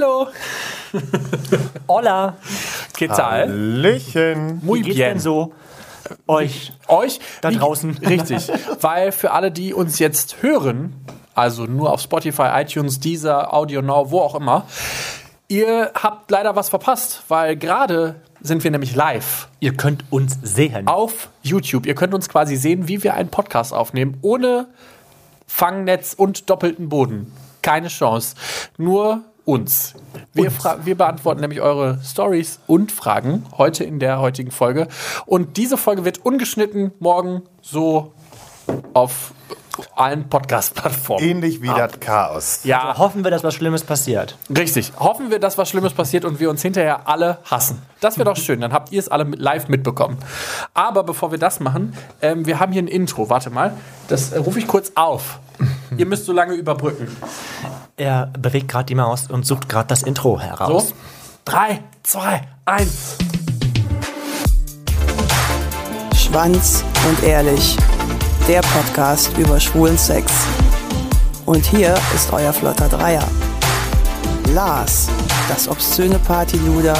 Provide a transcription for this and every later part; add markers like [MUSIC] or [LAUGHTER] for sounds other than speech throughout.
Hallo. Hola. ¿Qué tal? Hallöchen. Muy Wie geht's bien. denn so? Euch. Euch Da wie- draußen. [LAUGHS] Richtig. Weil für alle, die uns jetzt hören, also nur auf Spotify, iTunes, Deezer, Audio Now, wo auch immer, ihr habt leider was verpasst, weil gerade sind wir nämlich live Ihr könnt uns sehen. auf YouTube. Ihr könnt uns quasi sehen, wie wir einen Podcast aufnehmen, ohne Fangnetz und doppelten Boden. Keine Chance. Nur uns. Wir, wir beantworten nämlich eure Stories und Fragen heute in der heutigen Folge. Und diese Folge wird ungeschnitten morgen so auf allen Podcast-Plattformen. Ähnlich wie das Chaos. Ja, Hoffen wir, dass was Schlimmes passiert. Richtig. Hoffen wir, dass was Schlimmes passiert und wir uns hinterher alle hassen. Das wäre doch schön. Dann habt ihr es alle live mitbekommen. Aber bevor wir das machen, ähm, wir haben hier ein Intro. Warte mal. Das äh, rufe ich kurz auf. ihr müsst so lange überbrücken. Er bewegt gerade die Maus und sucht gerade das Intro So. heraus. Drei, zwei, eins. Schwanz und ehrlich. Der Podcast über schwulen Sex. Und hier ist euer flotter Dreier. Lars, das obszöne Partyluder,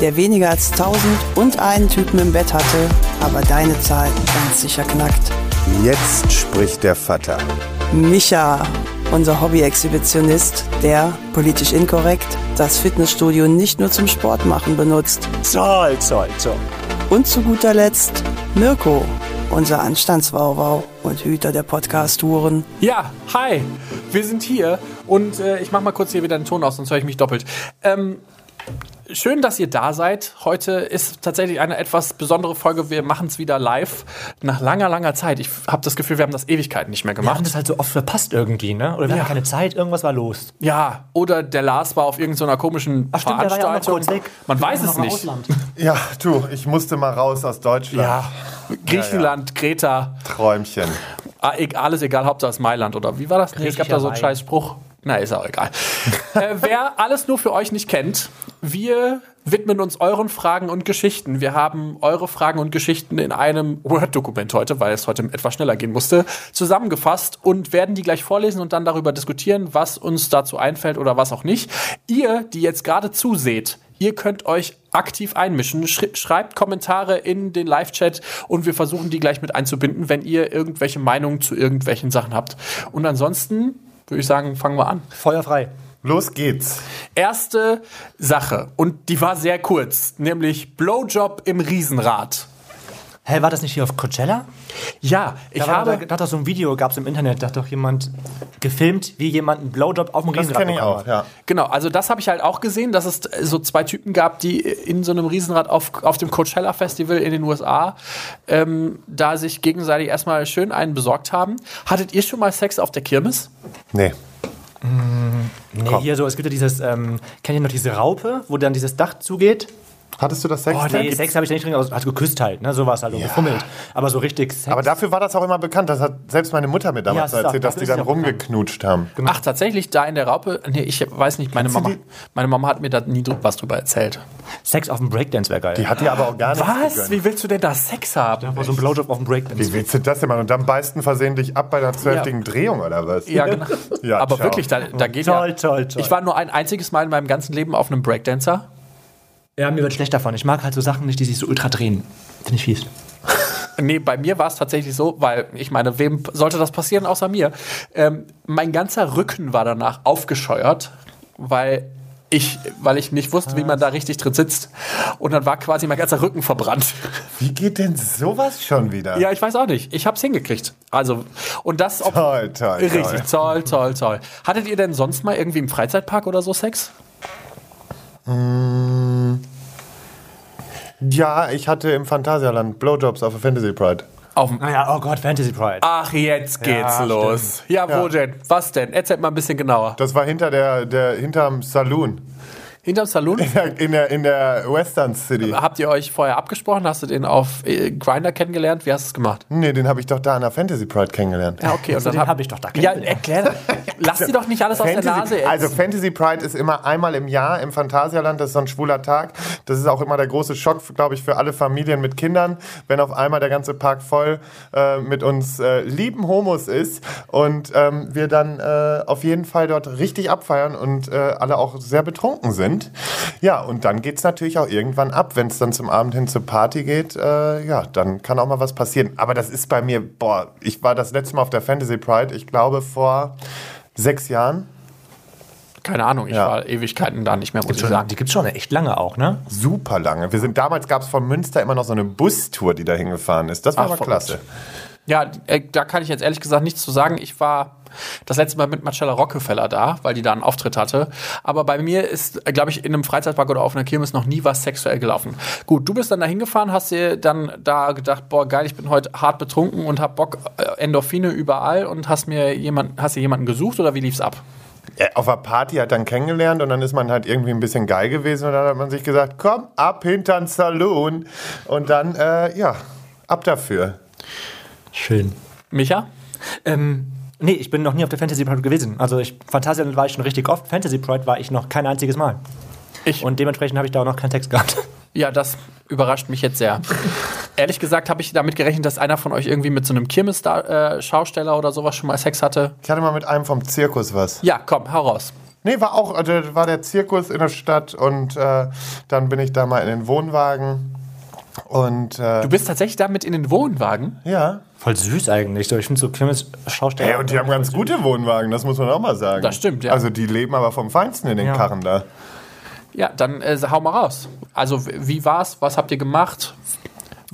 der weniger als tausend und einen Typen im Bett hatte, aber deine Zahl ganz sicher knackt. Jetzt spricht der Vater. Micha, unser Hobby-Exhibitionist, der, politisch inkorrekt, das Fitnessstudio nicht nur zum Sport machen benutzt. Zoll, zoll, zoll. Und zu guter Letzt Mirko, unser Anstandswauwau und Hüter der Podcast-Touren. Ja, hi. Wir sind hier und äh, ich mache mal kurz hier wieder den Ton aus, sonst höre ich mich doppelt. Ähm, schön, dass ihr da seid. Heute ist tatsächlich eine etwas besondere Folge. Wir machen es wieder live nach langer, langer Zeit. Ich habe das Gefühl, wir haben das Ewigkeiten nicht mehr Wir haben gemacht. das halt so oft verpasst irgendwie, ne? Oder wir Ja. hatten keine Zeit, irgendwas war los. Ja, oder der Lars war auf irgendeiner komischen Ach stimmt, der war ja auch noch Veranstaltung. weg. Man Der weiß es nicht. Ausland. [LAUGHS] Ja, du, ich musste mal raus aus Deutschland. Ja, Griechenland, Kreta, Träumchen. ah, e- alles egal, Hauptsache es ist Mailand oder wie war das? Nee, es gab da so einen scheiß Spruch. Na, ist auch egal. [LAUGHS] äh, wer alles nur für euch nicht kennt, wir widmen uns euren Fragen und Geschichten. Wir haben eure Fragen und Geschichten in einem Word-Dokument heute, weil es heute etwas schneller gehen musste, zusammengefasst und werden die gleich vorlesen und dann darüber diskutieren, was uns dazu einfällt oder was auch nicht. Ihr, die jetzt gerade zuseht, Ihr könnt euch aktiv einmischen. Schreibt Kommentare in den Live-Chat und wir versuchen die gleich mit einzubinden, wenn ihr irgendwelche Meinungen zu irgendwelchen Sachen habt. Und ansonsten würde ich sagen, fangen wir an. Feuer frei. Los geht's. Erste Sache, und die war sehr kurz, nämlich Blowjob im Riesenrad. Hä, war das nicht hier auf Coachella? Ja, ich Da, war, habe. da, da hat doch so ein Video, gab es im Internet, da hat doch jemand gefilmt, wie jemand einen Blowjob auf dem Das Riesenrad kenne ich bekommen auch, hat. ja. Genau, also das habe ich halt auch gesehen, dass es äh, so zwei Typen gab, die in so einem Riesenrad auf, auf dem Coachella Festival in den USA ähm, da sich gegenseitig erstmal schön einen besorgt haben. Hattet ihr schon mal Sex auf der Kirmes? Nee. Nee, hier so, es gibt ja dieses, ähm, kennt ihr noch diese Raupe, wo dann dieses Dach zugeht? Hattest du das Sex? Oh, nee, Sex habe ich da nicht drin, also also geküsst halt, ne, sowas halt, und gefummelt. Aber so richtig Sex. Aber dafür war das auch immer bekannt. Das hat selbst meine Mutter mir damals Ja, erzählt, doch- dass die dann ja rumgeknutscht haben. Ach, tatsächlich, da in der Raupe? Nee, ich weiß nicht, meine Mama, meine Mama hat mir da nie was drüber erzählt. Sex auf dem Breakdance wäre geil. Die hat dir aber auch gar nichts Was? gegönnt. Wie willst du denn da Sex haben? Aber so ein Blowjob auf dem Breakdance. Wie willst du das denn machen? Und dann beißt du versehentlich ab bei der zwölftigen Drehung oder was? Ja, genau. Ja, Aber ciao. wirklich, da, da geht Toll, ja. toll, toll. Ich war nur ein einziges Mal in meinem ganzen Leben auf einem Breakdancer. Ja, mir wird schlecht davon. Ich mag halt so Sachen nicht, die sich so ultra drehen. Finde ich fies. [LAUGHS] Nee, bei mir war es tatsächlich so, weil ich meine, wem sollte das passieren außer mir? Ähm, mein ganzer Rücken war danach aufgescheuert, weil ich, weil ich nicht wusste, wie man da richtig drin sitzt. Und dann war quasi mein ganzer Rücken verbrannt. Wie geht denn sowas schon wieder? Ja, ich weiß auch nicht. Ich hab's hingekriegt. Also, und das ob, Toll, toll, toll. Richtig, toll, toll, toll. Hattet ihr denn sonst mal irgendwie im Freizeitpark oder so Sex? Ja, ich hatte im Phantasialand Blowjobs auf der Fantasy Pride. Auf dem Naja, oh Gott, Fantasy Pride. Ach, jetzt geht's Ja, los. Ja, wo Ja. denn? Was denn? Erzähl mal ein bisschen genauer. Das war hinter der, der hinterm Saloon. Hinterm Saloon? In der, in der Western City. Habt ihr euch vorher abgesprochen? Hast du den auf äh, Grinder kennengelernt? Wie hast du es gemacht? Nee, den habe ich doch da an der Fantasy Pride kennengelernt. Ja, okay. Also den hab- hab ich doch da Ja, kennengelernt. erklär. Lass die doch nicht alles aus der Nase essen. Also Fantasy Pride ist immer einmal im Jahr im Phantasialand, das ist so ein schwuler Tag. Das ist auch immer der große Schock, glaube ich, für alle Familien mit Kindern, wenn auf einmal der ganze Park voll äh, mit uns äh, lieben Homos ist und ähm, wir dann äh, auf jeden Fall dort richtig abfeiern und äh, alle auch sehr betrunken sind. Ja, und dann geht es natürlich auch irgendwann ab, wenn es dann zum Abend hin zur Party geht. Äh, ja, dann kann auch mal was passieren. Aber das ist bei mir, boah, ich war das letzte Mal auf der Fantasy Pride, ich glaube vor sechs Jahren. Keine Ahnung, ich ja. war Ewigkeiten da nicht mehr, muss ich sagen. Die gibt es schon echt lange auch, ne? Super lange. Wir sind, damals gab es von Münster immer noch so eine Bustour, die da hingefahren ist. Das war Ach, aber klasse. Ja, äh, da kann ich jetzt ehrlich gesagt nichts zu sagen. Ich war das letzte Mal mit Marcella Rockefeller da, weil die da einen Auftritt hatte. Aber bei mir ist, glaube ich, in einem Freizeitpark oder auf einer Kirmes noch nie was sexuell gelaufen. Gut, du bist dann da hingefahren, hast dir dann da gedacht, boah, geil, ich bin heute hart betrunken und hab Bock, äh, Endorphine überall und hast mir jemand, hast dir jemanden gesucht oder wie lief's ab? auf der Party hat dann kennengelernt und dann ist man halt irgendwie ein bisschen geil gewesen und dann hat man sich gesagt, komm, ab hintern Saloon und dann, äh, ja, ab dafür. Schön. Micha? Ähm, Nee, ich bin noch nie auf der Fantasy Pride gewesen. Also ich, Phantasialand war ich schon richtig oft. Fantasy Pride war ich noch kein einziges Mal. Ich. Und dementsprechend habe ich da auch noch keinen Text gehabt. Ja, das überrascht mich jetzt sehr. Ehrlich gesagt habe ich damit gerechnet, dass einer von euch irgendwie mit so einem Kirmes-Schausteller äh, oder sowas schon mal Sex hatte. Ich hatte mal mit einem vom Zirkus was. Ja, komm, hau raus. Nee, war auch, also war der Zirkus in der Stadt und äh, dann bin ich da mal in den Wohnwagen. Und, äh, du bist tatsächlich damit in den Wohnwagen? Ja. Voll süß eigentlich. So, ich finde so Kirmes-Schausteller. Hey, und die haben ganz süß. gute Wohnwagen, das muss man auch mal sagen. Das stimmt, ja. Also die leben aber vom Feinsten in den ja. Karren da. Ja, dann äh, hau mal raus. Also, wie war's? Was habt ihr gemacht?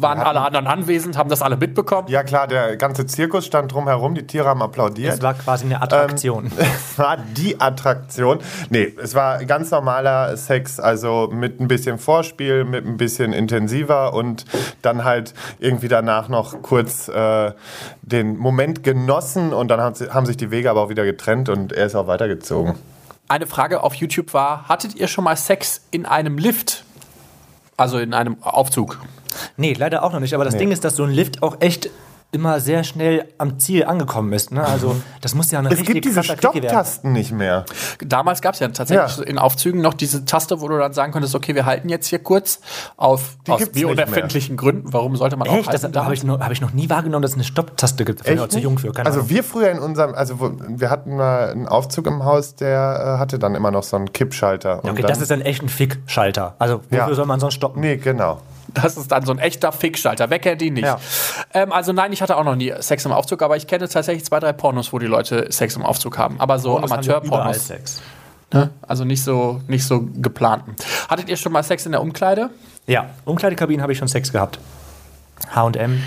Waren alle anderen anwesend? Haben das alle mitbekommen? Ja klar, der ganze Zirkus stand drumherum, die Tiere haben applaudiert. Es war quasi eine Attraktion. Ähm, [LAUGHS] es war die Attraktion. Nee, es war ganz normaler Sex, also mit ein bisschen Vorspiel, mit ein bisschen intensiver und dann halt irgendwie danach noch kurz äh, den Moment genossen und dann haben sich die Wege aber auch wieder getrennt und er ist auch weitergezogen. Eine Frage auf YouTube war, hattet ihr schon mal Sex in einem Lift? Also in einem Aufzug? Nee, leider auch noch nicht. Aber das nee. Ding ist, dass so ein Lift auch echt immer sehr schnell am Ziel angekommen ist. Ne? Also das muss ja eine es gibt diese Stopptasten nicht mehr. Damals gab es ja tatsächlich ja. in Aufzügen noch diese Taste, wo du dann sagen konntest, okay, wir halten jetzt hier kurz auf Die aus unerfindlichen Gründen. Warum sollte man Echt? auch halten? Das habe ich, noch, hab ich noch nie wahrgenommen, dass es eine Stopptaste gibt. Ich zu jung für. Keine also Ahnung. wir früher in unserem, also wir hatten mal einen Aufzug im Haus, der äh, hatte dann immer noch so einen Kippschalter. Ja, okay, das ist dann echt ein Fick-Schalter. Also wofür ja. soll man sonst stoppen? Nee, genau. Das ist dann so ein echter Fickschalter. Wer kennt ihn nicht? Ja. Ähm, also nein, ich hatte auch noch nie Sex im Aufzug, aber ich kenne tatsächlich zwei, drei Pornos, wo die Leute Sex im Aufzug haben. Aber so Amateur-Pornos. Ne? Also nicht so, nicht so geplanten. Hattet ihr schon mal Sex in der Umkleide? Ja, Umkleidekabinen habe ich schon Sex gehabt. H&M.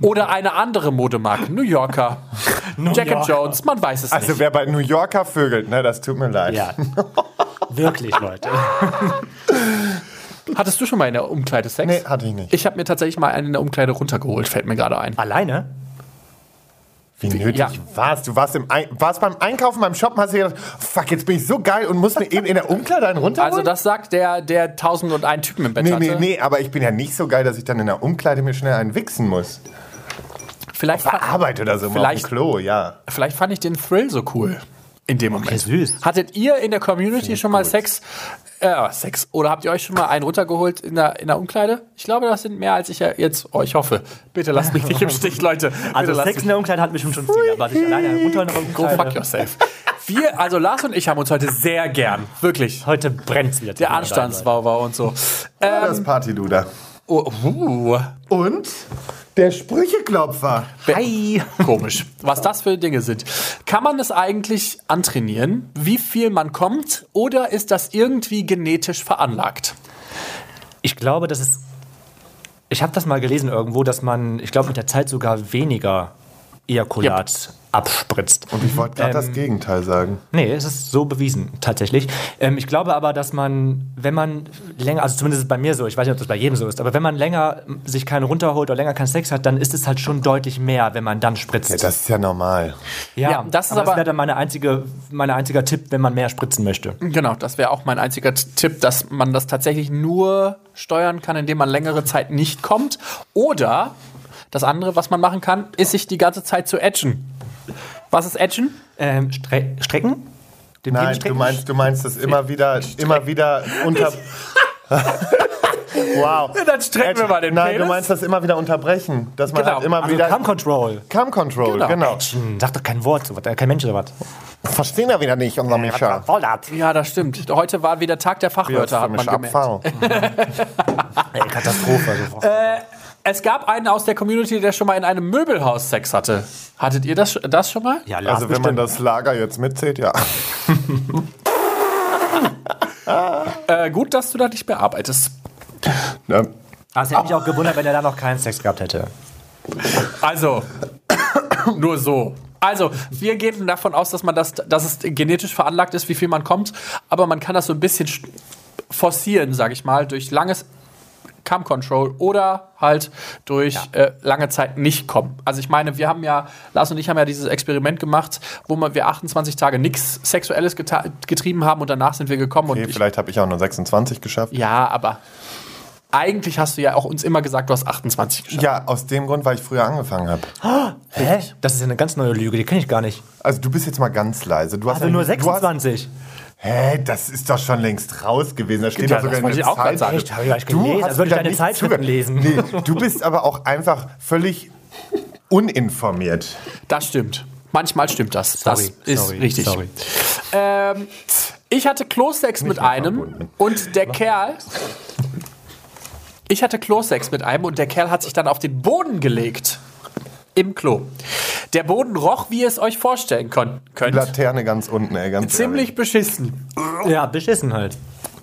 Oder eine andere Modemarke, New Yorker. [LAUGHS] New Jack and Jones, man weiß es also, nicht. Also wer bei New Yorker vögelt, ne, das tut mir leid. Ja. Wirklich, Leute. [LAUGHS] Hattest du schon mal in der Umkleide Sex? Nee, hatte ich nicht. Ich habe mir tatsächlich mal einen in der Umkleide runtergeholt, fällt mir gerade ein. Alleine? Wie nötig ja. warst du? Warst, im Ein warst beim Einkaufen, beim Shoppen, hast du gedacht, fuck, jetzt bin ich so geil und muss mir eben in der Umkleide einen runterholen? Also das sagt der, der 1001 Typen im Bett nee, hatte. Nee, nee, aber ich bin ja nicht so geil, dass ich dann in der Umkleide mir schnell einen wichsen muss. Vielleicht auf der Arbeit oder so, vielleicht, auf dem Klo, ja. Vielleicht fand ich den Thrill so cool in dem Moment. Okay, süß. Hattet ihr in der Community schon mal gut. Sex äh, Sex. Oder habt ihr euch schon mal einen runtergeholt in der, in der Umkleide? Ich glaube, das sind mehr, als ich ja jetzt euch hoffe. Bitte lasst mich nicht im Stich, Leute. Bitte also Sex in der Umkleide hat mich schon viel, aber ich alleine runter in der Umkleide. Go fuck yourself. Wir, also Lars und ich haben uns heute sehr gern. Wirklich. Heute brennt's wieder. Der Anstandsbauer und so. Ähm, das Partyluder. Oh, uh. Und der Sprücheklopfer. Hi. Komisch. Was das für Dinge sind. Kann man es eigentlich antrainieren, wie viel man kommt, oder ist das irgendwie genetisch veranlagt? Ich glaube, das ist. Ich habe das mal gelesen irgendwo, dass man, ich glaube, mit der Zeit sogar weniger Ejakulat yep abspritzt. Und ich wollte gerade ähm, das Gegenteil sagen. Nee, es ist so bewiesen, tatsächlich. Ähm, ich glaube aber, dass man, wenn man länger, also zumindest ist es bei mir so, ich weiß nicht, ob das bei jedem so ist, aber wenn man länger sich keinen runterholt oder länger keinen Sex hat, dann ist es halt schon deutlich mehr, wenn man dann spritzt. Ja, das ist ja normal. Ja, ja das ist aber, aber das wäre dann meine einzige, mein einziger Tipp, wenn man mehr spritzen möchte. Genau, das wäre auch mein einziger Tipp, dass man das tatsächlich nur steuern kann, indem man längere Zeit nicht kommt. Oder das andere, was man machen kann, ist sich die ganze Zeit zu edgen. Was ist Edgen? Ähm, Stre Strecken? Den Nein, du meinst, du meinst das immer wieder, immer wieder unter. [LAUGHS] wow. Dann strecken wir mal den Nein, du Penis. meinst das immer wieder unterbrechen, dass man Genau. halt immer Also wieder Cam Control. Cam Control, Genau. genau. Hm, Sag doch kein Wort, äh, kein Mensch oder was. Verstehen wir wieder nicht, unser Mischa. Ja, das stimmt. Heute war wieder Tag der Fachwörter, hat man gemerkt. [LAUGHS] Katastrophe. Also. Es gab einen aus der Community, der schon mal in einem Möbelhaus Sex hatte. Hattet ihr das, das schon mal? ja, Lars Also wenn man bestimmt. das Lager jetzt mitzählt, ja. [LAUGHS] Äh, gut, dass du da nicht mehr arbeitest. ja. Aber es hätte mich auch gewundert, wenn er da noch keinen Sex gehabt hätte. Also, [COUGHS] nur so. Also, wir gehen davon aus, dass man das, dass es genetisch veranlagt ist, wie viel man kommt, aber man kann das so ein bisschen forcieren, sage ich mal, durch langes Cam Control oder halt durch äh, lange Zeit nicht kommen. Also ich meine, wir haben ja, Lars und ich haben ja dieses Experiment gemacht, wo wir 28 Tage nichts Sexuelles getrieben haben und danach sind wir gekommen Okay, und ich, vielleicht habe ich auch nur 26 geschafft. ja, aber eigentlich hast du ja auch uns immer gesagt, du hast 28 geschafft. Ja, aus dem Grund, weil ich früher angefangen habe. Hä? Das ist ja eine ganz neue Lüge, die kenne ich gar nicht. Also du bist jetzt mal ganz leise. Du hast Also nur du hast- 26. Hä, das ist doch schon längst raus gewesen. Da steht Ja, doch sogar das in der ich auch gerade Zeit. sagen. Echt, habe ich nicht gelesen. Als würde ich Zeitschriften zugehört. lesen. Nee, du bist aber auch einfach völlig uninformiert. Das stimmt. Manchmal stimmt das. das ist sorry, richtig. sorry. Ähm, ich hatte Klosex mit einem verbunden. und der Kerl. Ich hatte Klosex mit einem und der Kerl hat sich dann auf den Boden gelegt. Im Klo. Der Boden roch, wie ihr es euch vorstellen kon- Die könnt. Laterne ganz unten, ey, ganz Ziemlich beschissen. Ja, beschissen halt.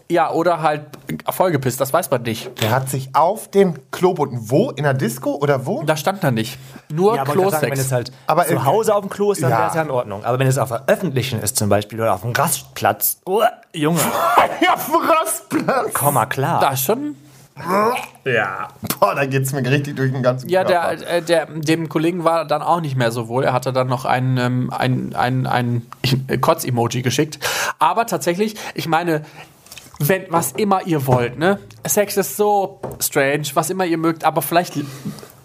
Ja, oder halt vollgepisst, das weiß man nicht. ehrlich. Der hat sich auf den Kloboden, wo? In der Disco oder wo? Da stand da nicht. Nur Ja, kann sagen, wenn Klosex. es halt Aber, zu Hause auf dem Klo ist, dann ja. wäre es ja in Ordnung. Aber wenn es auf der öffentlichen ist zum Beispiel oder auf dem Rastplatz, oh, Junge, [LAUGHS] ja, auf dem Rastplatz. komm mal klar. da ist schon. Ja. Boah, da geht's mir richtig durch den ganzen Ja, Körper. der, äh, der, dem Kollegen war dann auch nicht mehr so wohl. Er hatte dann noch ein, ähm, ein, ein, ein [LAUGHS] Kotz-Emoji geschickt. Aber tatsächlich, ich meine, wenn, was immer ihr wollt, ne? Sex ist so strange, was immer ihr mögt, aber vielleicht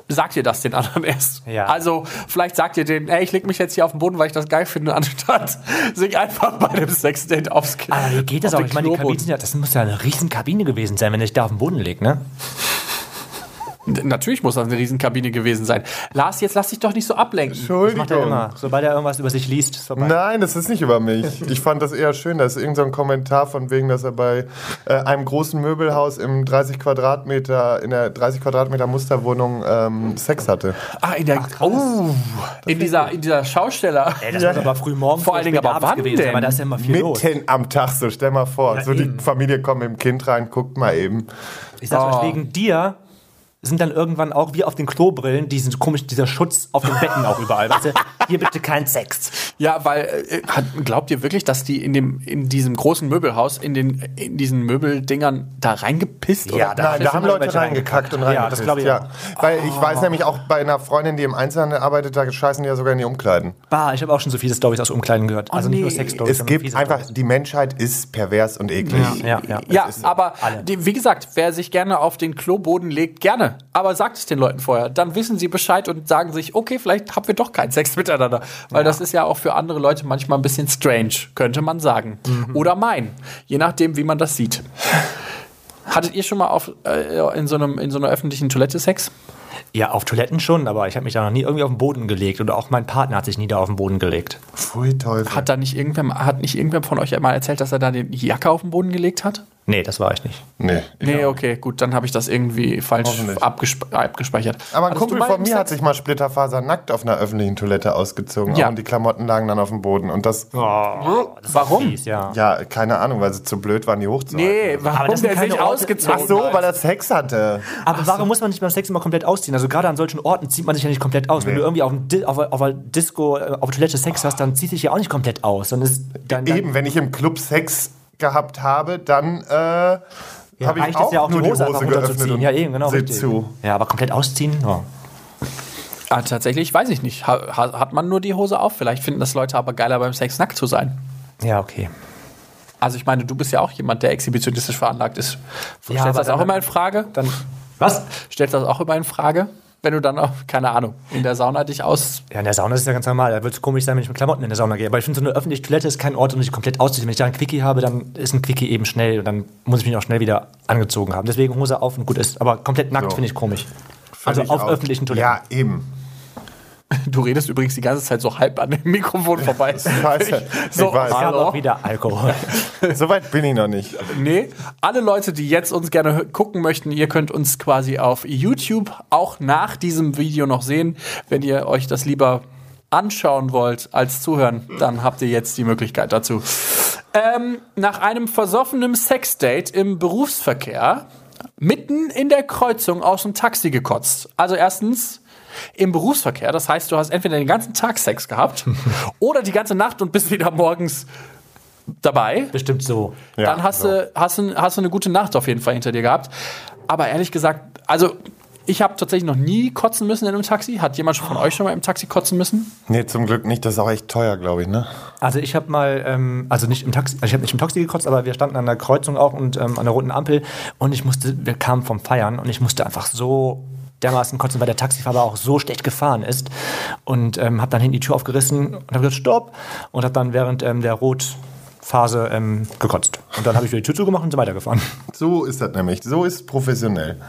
sagt ihr das den anderen erst. Ja. Also, vielleicht sagt ihr denen, ey, ich leg mich jetzt hier auf den Boden, weil ich das geil finde, anstatt sich einfach bei dem Sexdate aufs Kinn. Aber wie geht das auch? den Ich meine, die. Kabinen sind ja, das muss ja eine riesen Kabine gewesen sein, wenn ich da auf dem Boden legt, ne? Natürlich muss das eine Riesenkabine gewesen sein. Lars, jetzt lass dich doch nicht so ablenken. Das macht er Entschuldigung. immer. Sobald er irgendwas über sich liest, ist vorbei. Nein, das ist nicht über mich. Ich fand das eher schön. Da ist irgendein so ein Kommentar von wegen, dass er bei äh, einem großen Möbelhaus im 30 Quadratmeter, in der 30 Quadratmeter Musterwohnung ähm, Sex hatte. Ah, in der. oh, in dieser, in dieser Schausteller. Ey, das muss aber früh morgens Vor allen Dingen aber abends wann gewesen denn? weil da ist ja immer viel los. Mitten am Tag, so stell mal vor. Ja, so die eben. Familie kommt mit dem Kind rein, guckt mal eben. Ich sag Oh. euch, wegen dir sind dann irgendwann auch wie auf den Klobrillen diesen komisch, dieser Schutz auf den Betten auch überall. Weißt du? Hier bitte kein Sex. Ja, weil äh, glaubt ihr wirklich, dass die in dem in diesem großen Möbelhaus in den in diesen Möbeldingern da reingepisst Ja, oder? da- Nein, da haben Leute reingekackt und Ja, reingepisst. das glaub ich ja. Weil ich weiß nämlich auch bei einer Freundin, die im Einzelhandel arbeitet, da scheißen die ja sogar in die Umkleiden. Bah, ich habe auch schon so viele Stories aus Umkleiden gehört. Also nicht nur nee. Sex-Stories. Es gibt einfach, Storys. die Menschheit ist pervers und eklig. Ja, ja. Ja, ist aber die, wie gesagt, wer sich gerne auf den Kloboden legt, gerne. Aber sagt es den Leuten vorher. Dann wissen sie Bescheid und sagen sich, okay, vielleicht haben wir doch keinen Sex miteinander. Weil das ist ja auch für andere Leute manchmal ein bisschen strange, könnte man sagen. Oder mein. Je nachdem, wie man das sieht. Hattet ihr schon mal auf, äh, in, so einem, in so einer öffentlichen Toilette Sex? Ja, auf Toiletten schon, aber ich habe mich da noch nie irgendwie auf den Boden gelegt. Oder auch mein Partner hat sich nie da auf den Boden gelegt. Pfui Teufel. Hat da nicht irgendwer, hat nicht irgendwer von euch einmal erzählt, dass er da die Jacke auf den Boden gelegt hat? Nee, das war ich nicht. nee. Nee, okay, gut, dann habe ich das irgendwie falsch abgespe abgespeichert. Aber ein Hattest Kumpel von mir Sex? hat sich mal Splitterfaser nackt auf einer öffentlichen Toilette ausgezogen. Ja. Und die Klamotten lagen dann auf dem Boden. Und das, Warum? Fies, ja. ja, keine Ahnung, weil sie zu blöd waren, die hochzuhalten. Nee, warum das sind der keine sich ausgezogen Ach so, weil er Sex hatte. Aber warum muss man nicht beim Sex immer komplett ausziehen? Also gerade an solchen Orten zieht man sich ja nicht komplett aus. Wenn Nee. du irgendwie auf, dem Di auf, auf einer Disco, äh, auf der Toilette Sex hast, dann zieht sich ja auch nicht komplett aus. Dann ist, dann, dann Eben, wenn ich im Club Sex gehabt habe, dann äh, habe ich reicht auch, es ja auch, nur die Hose, die Hose geöffnet runterzuziehen. und Ja, eben, genau. zu. Ja, aber komplett ausziehen? Ja. Ah, tatsächlich weiß ich nicht. Ha ha- hat man nur die Hose auf? Vielleicht finden das Leute aber geiler beim Sex nackt zu sein. ja, okay. Also ich meine, du bist ja auch jemand, der exhibitionistisch veranlagt ist. Ja, Stellst das auch immer in Frage? Dann, was? Stellst das auch immer in Frage? Wenn du dann auch, keine Ahnung, in der Sauna dich aus. Ja, in der Sauna ist es ja ganz normal. Da wird es komisch sein, wenn ich mit Klamotten in der Sauna gehe. Aber ich finde, so eine öffentliche Toilette ist kein Ort, um sich komplett auszuziehen. Wenn ich da ein Quickie habe, dann ist ein Quickie eben schnell und dann muss ich mich auch schnell wieder angezogen haben. Deswegen Hose auf und gut ist. Aber komplett nackt So. finde ich komisch. Also Ich auf auch. öffentlichen Toiletten. Ja, eben. [LAUGHS] Du redest übrigens die ganze Zeit so halb an dem Mikrofon vorbei. [LAUGHS] Ich weiß, so, ich weiß. Ich habe hallo. auch wieder Alkohol. [LAUGHS] So weit bin ich noch nicht. Nee, alle Leute, die jetzt uns gerne gucken möchten, ihr könnt uns quasi auf YouTube auch nach diesem Video noch sehen. Wenn ihr euch das lieber anschauen wollt als zuhören, dann habt ihr jetzt die Möglichkeit dazu. Ähm, nach einem versoffenen Sexdate im Berufsverkehr mitten in der Kreuzung aus dem Taxi gekotzt. Also erstens im Berufsverkehr, das heißt, du hast entweder den ganzen Tag Sex gehabt [LAUGHS] oder die ganze Nacht und bist wieder morgens dabei Bestimmt so. Ja, dann hast, so. du, hast, du, hast du eine gute Nacht auf jeden Fall hinter dir gehabt. Aber ehrlich gesagt, also ich habe tatsächlich noch nie kotzen müssen in einem Taxi. Hat jemand von euch schon mal im Taxi kotzen müssen? Nee, zum Glück nicht. Das ist auch echt teuer, glaube ich, ne? Also ich habe mal, ähm, also nicht im Taxi, also ich habe nicht im Taxi gekotzt, aber wir standen an der Kreuzung auch und ähm, an der roten Ampel und ich musste, wir kamen vom Feiern und ich musste einfach so dermaßen kotzen, weil der Taxifahrer auch so schlecht gefahren ist und ähm, habe dann hinten die Tür aufgerissen und habe gesagt Stopp und habe dann während ähm, der Rotphase ähm, gekotzt und dann habe ich wieder die Tür zugemacht und so weitergefahren. So ist das nämlich. So ist professionell.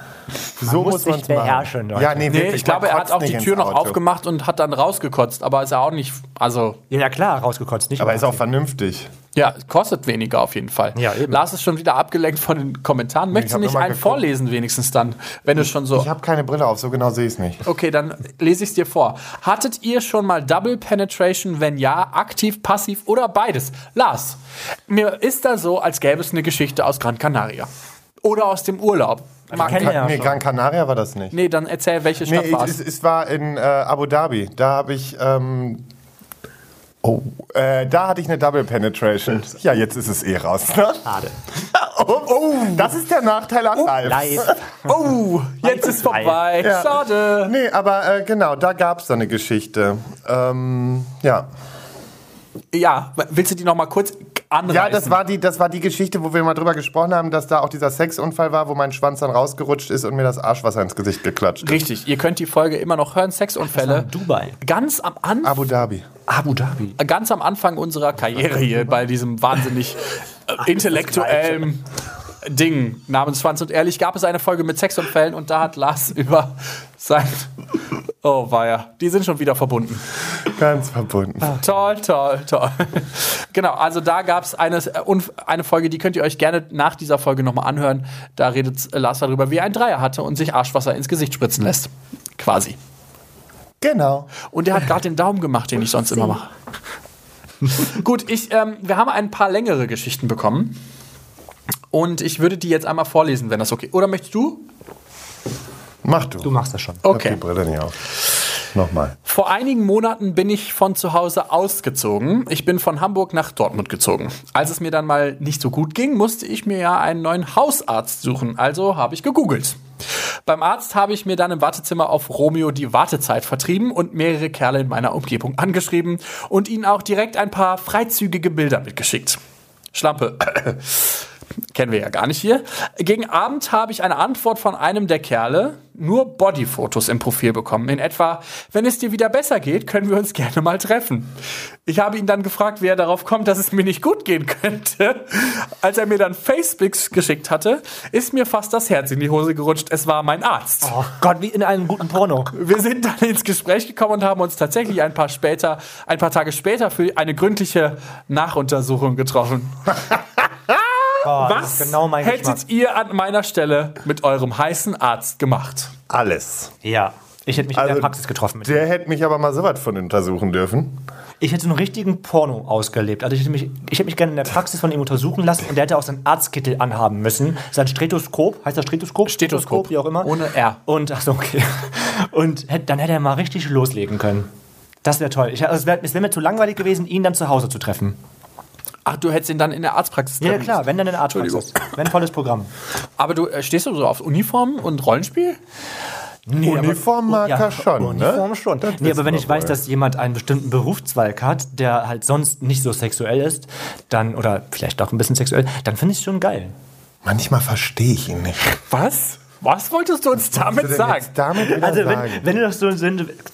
so muss man's machen. beherrschen, Leute. Ja, nee, Nee, wirklich, ich glaube, man er hat auch die Tür noch Auto. aufgemacht und hat dann rausgekotzt. Aber ist ja auch nicht, also Ja, ja klar, rausgekotzt, nicht Aber ist auch vernünftig. Ja, kostet weniger auf jeden Fall. Ja, eben. Lars ist schon wieder abgelenkt von den Kommentaren. Möchtest du nicht einen geguckt. vorlesen wenigstens dann, wenn es schon so... Ich habe keine Brille auf, so genau sehe ich es nicht. Okay, dann lese ich es dir vor. Hattet ihr schon mal Double Penetration? Wenn ja, aktiv, passiv oder beides? Lars, mir ist da so, als gäbe es eine Geschichte aus Gran Canaria. Oder aus dem Urlaub. Mag- kenn ja nee. Gran Canaria war das nicht. nee, dann erzähl, welche Nee, Stadt war es, es? es war in äh, Abu Dhabi. Da habe ich. Ähm, oh, äh, da hatte ich eine Double Penetration. Ja, jetzt ist es eh raus. Ne? Schade. [LAUGHS] Oh, oh, das ist der Nachteil an live. Live. [LAUGHS] Oh, jetzt ist vorbei. Ja. Schade. Nee, aber äh, genau, da gab es so eine Geschichte. Ähm, ja. Ja, willst du die noch mal kurz anreißen? Ja, das war, die, das war die Geschichte, wo wir mal drüber gesprochen haben, dass da auch dieser Sexunfall war, wo mein Schwanz dann rausgerutscht ist und mir das Arschwasser ins Gesicht geklatscht ist. Richtig, ihr könnt die Folge immer noch hören, Sexunfälle. Dubai. Ganz am Anfang. Abu Dhabi. Abu Dhabi. ganz am Anfang unserer Karriere hier bei diesem wahnsinnig äh, intellektuellen Ding namens Schwanz und Ehrlich gab es eine Folge mit Sexunfällen und da hat Lars über sein. Oh, weia. Die sind schon wieder verbunden. Ganz verbunden. Toll, toll, toll. Genau, also da gab es eine, äh, eine Folge, die könnt ihr euch gerne nach dieser Folge nochmal anhören. Da redet äh, Lars darüber, wie er ein Dreier hatte und sich Arschwasser ins Gesicht spritzen lässt. Quasi. Genau. Und der hat gerade den Daumen gemacht, den ich sonst immer mache. Gut, ich, ähm, wir haben ein paar längere Geschichten bekommen. Und ich würde die jetzt einmal vorlesen, wenn das okay Oder möchtest du? Mach du. Du machst das schon. Ich hab Okay. die Brille nicht auf. Nochmal. Vor einigen Monaten bin ich von zu Hause ausgezogen. Ich bin von Hamburg nach Dortmund gezogen. Als es mir dann mal nicht so gut ging, musste ich mir ja einen neuen Hausarzt suchen. Also habe ich gegoogelt. Beim Arzt habe ich mir dann im Wartezimmer auf Romeo die Wartezeit vertrieben und mehrere Kerle in meiner Umgebung angeschrieben und ihnen auch direkt ein paar freizügige Bilder mitgeschickt. Schlampe. Kennen wir ja gar nicht hier. Gegen Abend habe ich eine Antwort von einem der Kerle, nur Bodyfotos im Profil bekommen. In etwa, wenn es dir wieder besser geht, können wir uns [LAUGHS] gerne mal treffen. Ich habe ihn dann gefragt, wie er darauf kommt, dass es mir nicht gut gehen könnte. Als er mir dann Facepics geschickt hatte, ist mir fast das Herz in die Hose gerutscht. Es war mein Arzt. Oh Gott, wie in einem guten Porno. Wir sind dann ins Gespräch gekommen und haben uns tatsächlich ein paar später, ein paar Tage später für eine gründliche Nachuntersuchung getroffen. [LAUGHS] Oh, Was genau mein hättet Geschmack. ihr an meiner Stelle mit eurem heißen Arzt gemacht? Alles. Ja. Ich hätte mich in Also, der Praxis getroffen. Mit Der hätte mich aber mal so was von untersuchen dürfen. ich hätte so einen richtigen Porno ausgelebt. Also ich hätte, mich, ich hätte mich gerne in der Praxis von ihm untersuchen lassen und der hätte auch seinen Arztkittel anhaben müssen. Sein Stethoskop, heißt das Stethoskop? Stethoskop. wie auch immer. Ohne R. Und, ach so, okay. Und hätte, dann hätte er mal richtig loslegen können. Das wäre toll. Ich, also es wäre wär mir zu langweilig gewesen, ihn dann zu Hause zu treffen. Ach, du hättest ihn dann in der Arztpraxis Ja, klar, wenn dann in der Arztpraxis. Wenn volles Programm. Aber du äh, stehst du so auf Uniform und Rollenspiel? Nee, Uniformmarker schon, Uniform ne? schon. Das Nee, aber wenn ich weiß, dass jemand einen bestimmten Berufszweig hat, der halt sonst nicht so sexuell ist, dann, oder vielleicht auch ein bisschen sexuell, dann finde ich es schon geil. Manchmal verstehe ich ihn nicht. Was? Was wolltest du uns damit Was sagen? damit Also, wenn, sagen? wenn du doch so so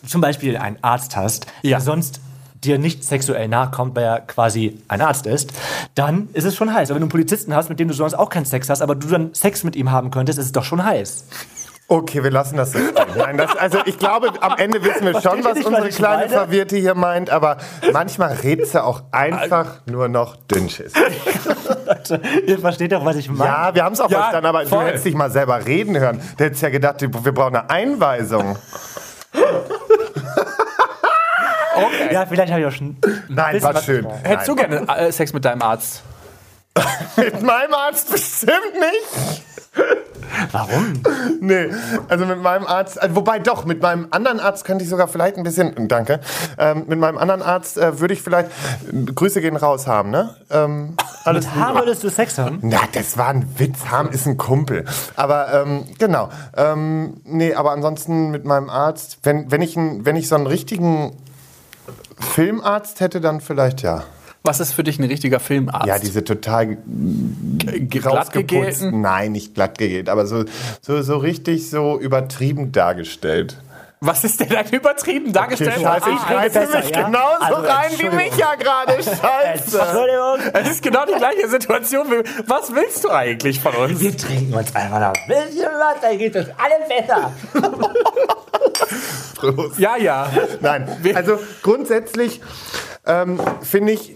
zum Beispiel einen Arzt hast, Ja. der sonst dir nicht sexuell nachkommt, weil er quasi ein Arzt ist, dann ist es schon heiß. Aber wenn du einen Polizisten hast, mit dem du sonst auch keinen Sex hast, aber du dann Sex mit ihm haben könntest, ist es doch schon heiß. Okay, wir lassen das so stehen. Nein, das, also ich glaube, am Ende wissen wir schon, was unsere kleine? Verwirrte hier meint, aber manchmal redet sie auch einfach nur noch Dünnschiss. Ihr versteht doch, was ich meine. Ja, wir haben es auch Ja, verstanden, aber voll. du hättest dich mal selber reden hören. Du hättest ja gedacht, wir brauchen eine Einweisung. Okay. Ja, vielleicht habe ich auch schon. ein Nein, war schön. Hättest du gerne äh, Sex mit deinem Arzt? [LAUGHS] Mit meinem Arzt bestimmt nicht. Warum? Nee, also mit meinem Arzt, äh, wobei doch, mit meinem anderen Arzt könnte ich sogar vielleicht ein bisschen, danke, ähm, mit meinem anderen Arzt äh, würde ich vielleicht, äh, Grüße gehen raus haben, ne? Ähm, alles Mit Haar würdest du Sex haben? Na, das war ein Witz. Ham ist ein Kumpel. Aber ähm, genau. Ähm, nee, aber ansonsten mit meinem Arzt, wenn, wenn, ich, ein, wenn ich so einen richtigen Filmarzt hätte, dann vielleicht ja. Was ist für dich ein richtiger Filmarzt? Ja, diese total Ge- glatt rausgeputzt. gegelten? Nein, nicht glatt gegelt, aber so, so, so richtig so übertrieben dargestellt. Was ist denn da übertrieben dargestellt? scheiße, ich Ah, schreibe besser, mich ja? genauso Also, rein wie mich ja gerade. [LAUGHS] Scheiße. Entschuldigung. Es ist genau die gleiche Situation. wie- Was willst du eigentlich von uns? Wir trinken uns einfach noch ein bisschen was, dann geht es alles besser. [LAUGHS] Ja, ja. Nein, also grundsätzlich ähm, finde ich,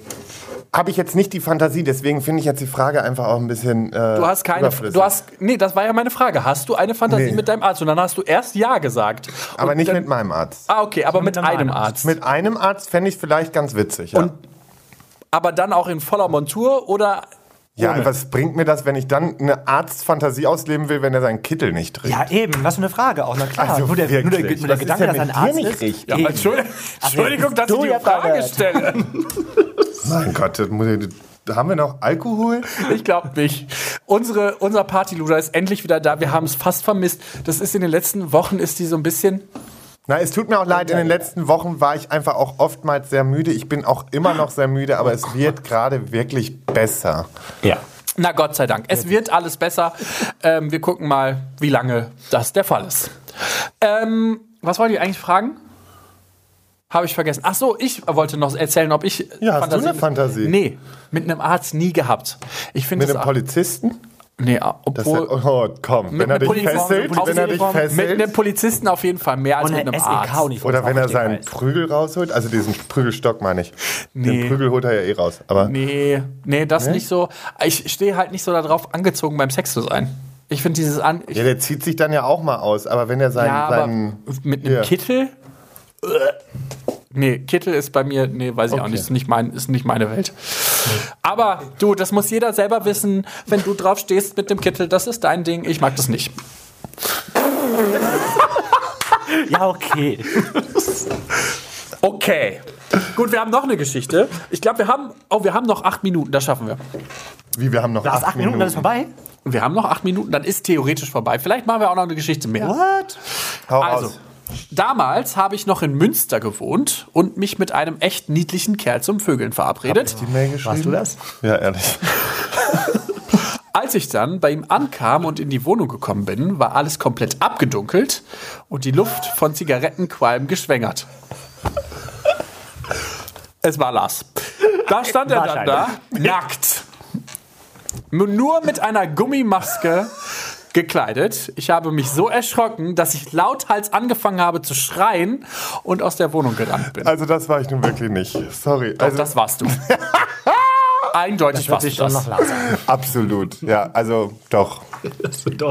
habe ich jetzt nicht die Fantasie, deswegen finde ich jetzt die Frage einfach auch ein bisschen. Äh, Du hast keine. Du hast. Nee, das war ja meine Frage. Hast du eine Fantasie Nee. mit deinem Arzt? Und dann hast du erst Ja gesagt. aber nicht dann, mit meinem Arzt. Ah, okay, aber mit, mit einem einem Arzt. Arzt. Mit einem Arzt fände ich vielleicht ganz witzig. Ja, Und aber dann auch in voller Montur oder. Ja ohne? was bringt mir das, wenn ich dann eine Arztfantasie ausleben will, wenn er seinen Kittel nicht trägt? Ja, eben, was für eine Frage auch. Na klar, Also nur der, nur der, nur der was Gedanke, dass ein Arzt nicht ist. richtig? Ja. Entschuldigung, [LAUGHS] Entschuldigung, dass du ich die Frage verwirrt. stelle. [LAUGHS] Mein Gott, das muss ich, haben wir noch Alkohol? Ich glaube nicht. Unsere, unser Partyluder ist endlich wieder da. Wir haben es fast vermisst. Das ist in den letzten Wochen ist die so ein bisschen. Na, es tut mir auch leid, in den letzten Wochen war ich einfach auch oftmals sehr müde. Ich bin auch immer noch sehr müde, aber es wird gerade wirklich besser. Ja. Na Gott sei Dank. Es wird alles besser. Ähm, wir gucken mal, wie lange das der Fall ist. Ähm, was wollte ich eigentlich fragen? Habe ich vergessen. Ach so, ich wollte noch erzählen, ob ich. Ja, hast du eine Fantasie? Nee, mit einem Arzt nie gehabt. Ich finde Mit einem Polizisten? Nee, Das obwohl. hat, oh, komm, wenn er dich fesselt, wenn er dich Fall Mit fesselt. einem Polizisten auf jeden Fall mehr als Und mit eine einem Arzt. SEK-Uniform. Oder wenn er seinen Prügel rausholt, also diesen Prügelstock meine ich. Nee. Den Prügel holt er ja eh raus. Aber Nee, nee, das nicht so. Ich stehe halt nicht so darauf, angezogen beim Sex zu sein. Ich finde dieses an. Ich, ja, der zieht sich dann ja auch mal aus. Aber wenn er seinen, ja, aber seinen mit einem Hier. Kittel. Nee, Kittel ist bei mir, nee, weiß ich auch Okay. nicht, ist nicht, mein, ist nicht meine Welt. Aber du, das muss jeder selber wissen, wenn du drauf stehst mit dem Kittel, das ist dein Ding, ich mag das nicht. [LAUGHS] Ja, okay. Okay. Gut, wir haben noch eine Geschichte. Ich glaube, wir haben, oh, wir haben noch acht Minuten, das schaffen wir. Wie, wir haben noch Das acht, ist acht Minuten, dann ist vorbei. Wir haben noch acht Minuten, dann ist theoretisch vorbei. Vielleicht machen wir auch noch eine Geschichte mehr. What? Hau Also, raus. Damals habe ich noch in Münster gewohnt und mich mit einem echt niedlichen Kerl zum Vögeln verabredet. Die Mail geschrieben? Warst du das? Ja, ehrlich. [LAUGHS] Als ich dann bei ihm ankam und in die Wohnung gekommen bin, war alles komplett abgedunkelt und die Luft von Zigarettenqualm geschwängert. Es war Lars. Da stand er dann da, nackt. Nur mit einer Gummimaske gekleidet. Ich habe mich so erschrocken, dass ich lauthals angefangen habe zu schreien und aus der Wohnung gerannt bin. Also das war ich nun wirklich nicht. Sorry. Doch, Also, das warst du. [LAUGHS] Eindeutig warst du das. noch absolut. Ja, also doch.